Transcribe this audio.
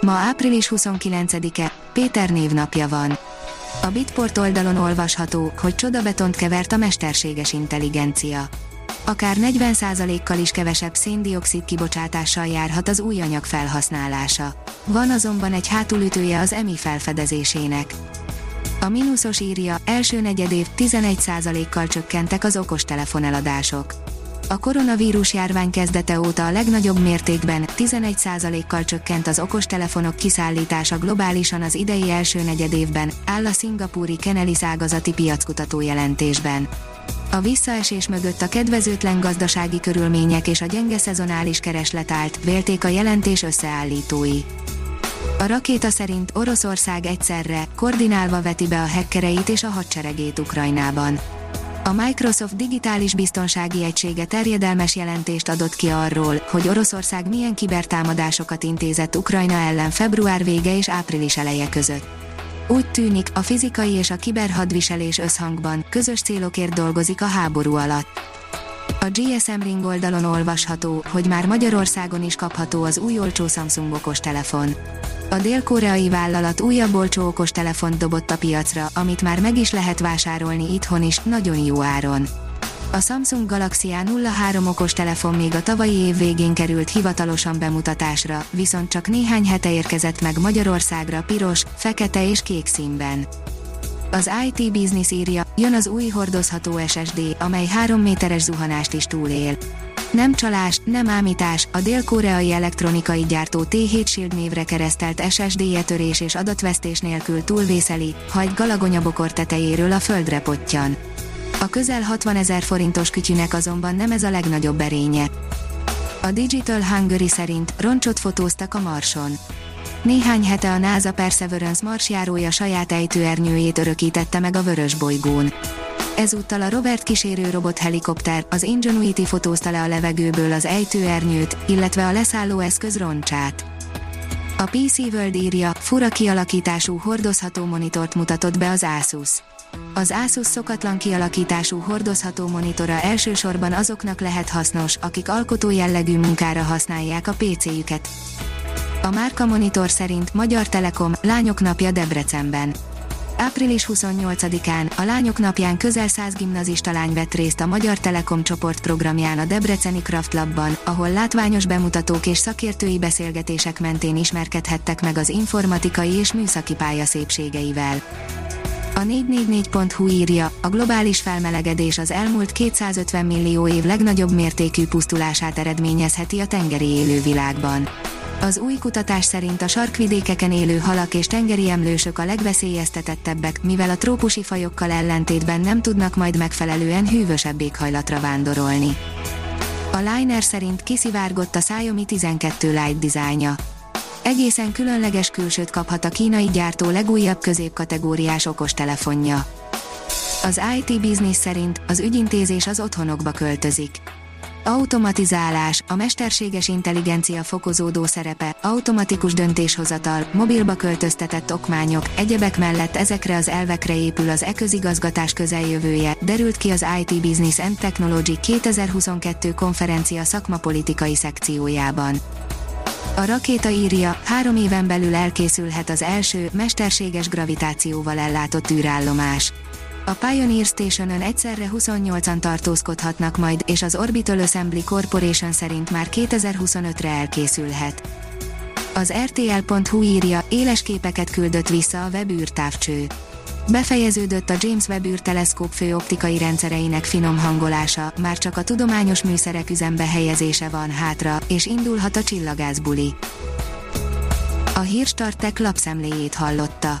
Ma április 29-e, Péter névnapja van. A Bitport oldalon olvasható, hogy csodabetont kevert a mesterséges intelligencia. Akár 40%-kal is kevesebb széndiokszid kibocsátással járhat az új anyag felhasználása. Van azonban egy hátulütője az EMI felfedezésének. A mínuszos írja, első negyedév 11%-kal csökkentek az okostelefon eladások a koronavírus járvány kezdete óta a legnagyobb mértékben, 11%-kal csökkent az okostelefonok kiszállítása globálisan az idei első negyedévben, áll a szingapúri Kenelis ágazati piackutató jelentésben. A visszaesés mögött a kedvezőtlen gazdasági körülmények és a gyenge szezonális kereslet állt, vélték a jelentés összeállítói. A rakéta szerint Oroszország egyszerre, koordinálva veti be a hekkereit és a hadseregét Ukrajnában a Microsoft digitális biztonsági egysége terjedelmes jelentést adott ki arról, hogy Oroszország milyen kibertámadásokat intézett Ukrajna ellen február vége és április eleje között. Úgy tűnik, a fizikai és a kiberhadviselés összhangban, közös célokért dolgozik a háború alatt. A GSM Ring oldalon olvasható, hogy már Magyarországon is kapható az új olcsó Samsung okos telefon. A dél-koreai vállalat újabb olcsó okos telefont dobott a piacra, amit már meg is lehet vásárolni itthon is, nagyon jó áron. A Samsung Galaxy A03 okos telefon még a tavalyi év végén került hivatalosan bemutatásra, viszont csak néhány hete érkezett meg Magyarországra piros, fekete és kék színben. Az IT Business írja, jön az új hordozható SSD, amely 3 méteres zuhanást is túlél. Nem csalás, nem ámítás, a dél-koreai elektronikai gyártó T7 Shield névre keresztelt SSD-je törés és adatvesztés nélkül túlvészeli, ha egy galagonyabokor tetejéről a földre pottyan. A közel 60 ezer forintos kütyűnek azonban nem ez a legnagyobb erénye. A Digital Hungary szerint roncsot fotóztak a Marson. Néhány hete a NASA Perseverance marsjárója saját ejtőernyőjét örökítette meg a vörös bolygón. Ezúttal a Robert kísérő robot helikopter, az Ingenuity fotózta le a levegőből az ejtőernyőt, illetve a leszálló eszköz roncsát. A PC World írja, fura kialakítású hordozható monitort mutatott be az Asus. Az Asus szokatlan kialakítású hordozható monitora elsősorban azoknak lehet hasznos, akik alkotó jellegű munkára használják a PC-jüket. A Márka Monitor szerint Magyar Telekom, Lányok Napja Debrecenben. Április 28-án, a Lányok Napján közel 100 gimnazista lány vett részt a Magyar Telekom csoport programján a Debreceni Craft Labban, ahol látványos bemutatók és szakértői beszélgetések mentén ismerkedhettek meg az informatikai és műszaki pálya szépségeivel. A 444.hu írja, a globális felmelegedés az elmúlt 250 millió év legnagyobb mértékű pusztulását eredményezheti a tengeri élővilágban. Az új kutatás szerint a sarkvidékeken élő halak és tengeri emlősök a legveszélyeztetettebbek, mivel a trópusi fajokkal ellentétben nem tudnak majd megfelelően hűvösebb éghajlatra vándorolni. A Liner szerint kiszivárgott a Xiaomi 12 Lite dizájnja. Egészen különleges külsőt kaphat a kínai gyártó legújabb középkategóriás okostelefonja. Az IT Business szerint az ügyintézés az otthonokba költözik automatizálás, a mesterséges intelligencia fokozódó szerepe, automatikus döntéshozatal, mobilba költöztetett okmányok, egyebek mellett ezekre az elvekre épül az e-közigazgatás közeljövője, derült ki az IT Business and Technology 2022 konferencia szakmapolitikai szekciójában. A rakéta írja, három éven belül elkészülhet az első, mesterséges gravitációval ellátott űrállomás. A Pioneer Station-ön egyszerre 28-an tartózkodhatnak majd, és az Orbital Assembly Corporation szerint már 2025-re elkészülhet. Az RTL.hu írja, éles képeket küldött vissza a Webb űrtávcső. Befejeződött a James Webb űrteleszkóp főoptikai rendszereinek finom hangolása, már csak a tudományos műszerek üzembe helyezése van hátra, és indulhat a csillagászbuli. A hírstartek lapszemléjét hallotta.